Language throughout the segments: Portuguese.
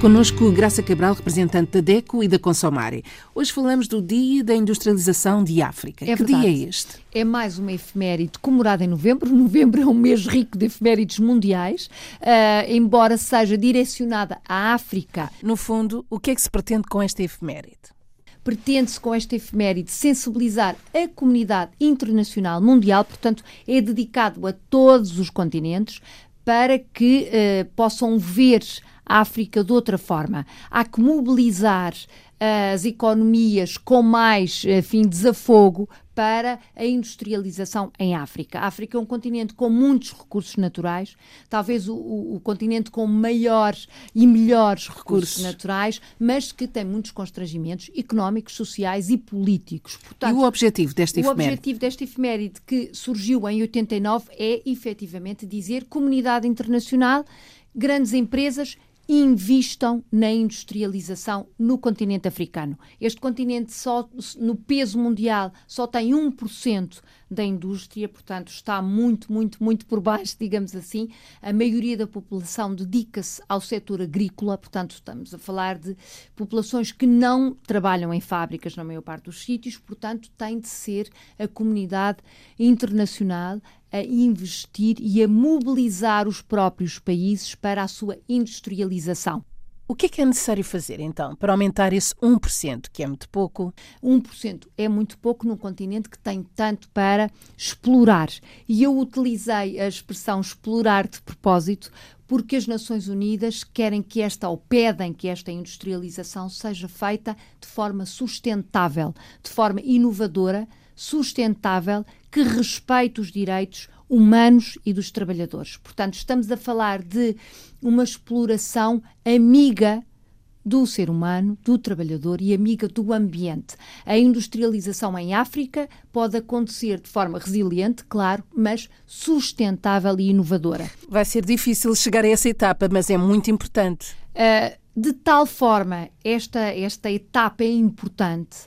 Conosco Graça Cabral, representante da DECO e da Consomare. Hoje falamos do Dia da Industrialização de África. É que verdade. dia é este? É mais uma efeméride comemorada em novembro. Novembro é um mês rico de efemérides mundiais, uh, embora seja direcionada à África. No fundo, o que é que se pretende com esta efeméride? Pretende-se com esta efeméride sensibilizar a comunidade internacional mundial, portanto, é dedicado a todos os continentes para que uh, possam ver a África de outra forma. Há que mobilizar as economias com mais enfim, desafogo para a industrialização em África. A África é um continente com muitos recursos naturais, talvez o, o, o continente com maiores e melhores recursos, recursos, naturais, mas que tem muitos constrangimentos económicos, sociais e políticos. Portanto, e o objetivo desta efeméride? O objetivo desta efeméride que surgiu em 89 é efetivamente dizer comunidade internacional, grandes empresas invistam na industrialização no continente africano. Este continente só no peso mundial só tem 1% da indústria, portanto está muito, muito, muito por baixo, digamos assim. A maioria da população dedica-se ao setor agrícola, portanto estamos a falar de populações que não trabalham em fábricas na maior parte dos sítios, portanto tem de ser a comunidade internacional a investir e a mobilizar os próprios países para a sua industrialização. O que é que é necessário fazer, então, para aumentar esse 1%, que é muito pouco? 1% é muito pouco num continente que tem tanto para explorar. E eu utilizei a expressão explorar de propósito porque as Nações Unidas querem que esta, ou pedem que esta industrialização seja feita de forma sustentável, de forma inovadora, sustentável, que respeite os direitos humanos e dos trabalhadores. Portanto, estamos a falar de uma exploração amiga do ser humano, do trabalhador e amiga do ambiente. A industrialização em África pode acontecer de forma resiliente, claro, mas sustentável e inovadora. Vai ser difícil chegar a essa etapa, mas é muito importante. Uh, de tal forma, esta, esta etapa é importante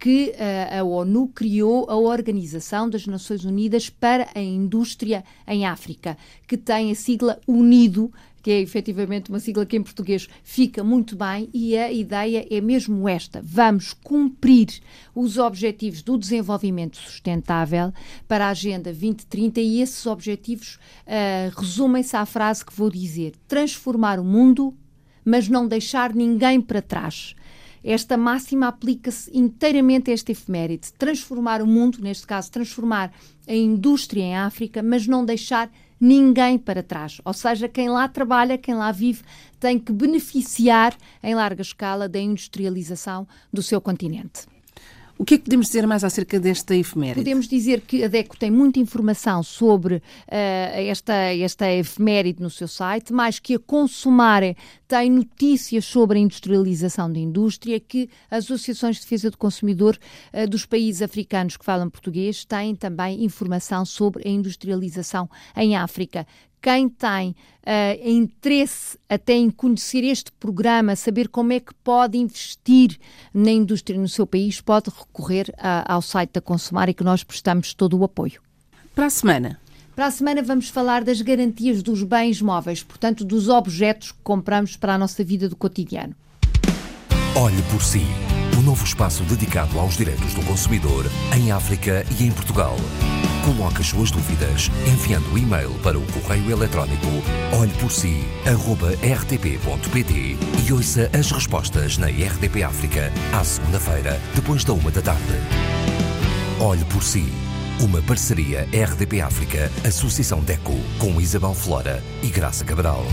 que uh, a ONU criou a Organização das Nações Unidas para a Indústria em África, que tem a sigla UNIDO, que é efetivamente uma sigla que em português fica muito bem, e a ideia é mesmo esta: vamos cumprir os objetivos do desenvolvimento sustentável. Para a Agenda 2030, e esses objetivos uh, resumem-se à frase que vou dizer: transformar o mundo, mas não deixar ninguém para trás. Esta máxima aplica-se inteiramente a este efeméride, transformar o mundo, neste caso, transformar a indústria em África, mas não deixar ninguém para trás. Ou seja, quem lá trabalha, quem lá vive, tem que beneficiar em larga escala da industrialização do seu continente. O que é que podemos dizer mais acerca desta efeméride? Podemos dizer que a DECO tem muita informação sobre uh, esta, esta efeméride no seu site, mais que a Consumare tem notícias sobre a industrialização da indústria, que as associações de defesa do consumidor uh, dos países africanos que falam português têm também informação sobre a industrialização em África quem tem uh, interesse até em conhecer este programa, saber como é que pode investir na indústria no seu país, pode recorrer a, ao site da Consumar e que nós prestamos todo o apoio. Para a semana. Para a semana vamos falar das garantias dos bens móveis, portanto, dos objetos que compramos para a nossa vida do cotidiano. Olhe por si. Um novo espaço dedicado aos direitos do consumidor em África e em Portugal. Coloque as suas dúvidas enviando o e-mail para o correio eletrónico olheporsi.rtp.pt e ouça as respostas na RDP África à segunda-feira, depois da uma da tarde. Olhe por si. Uma parceria RDP África, Associação DECO, com Isabel Flora e Graça Cabral.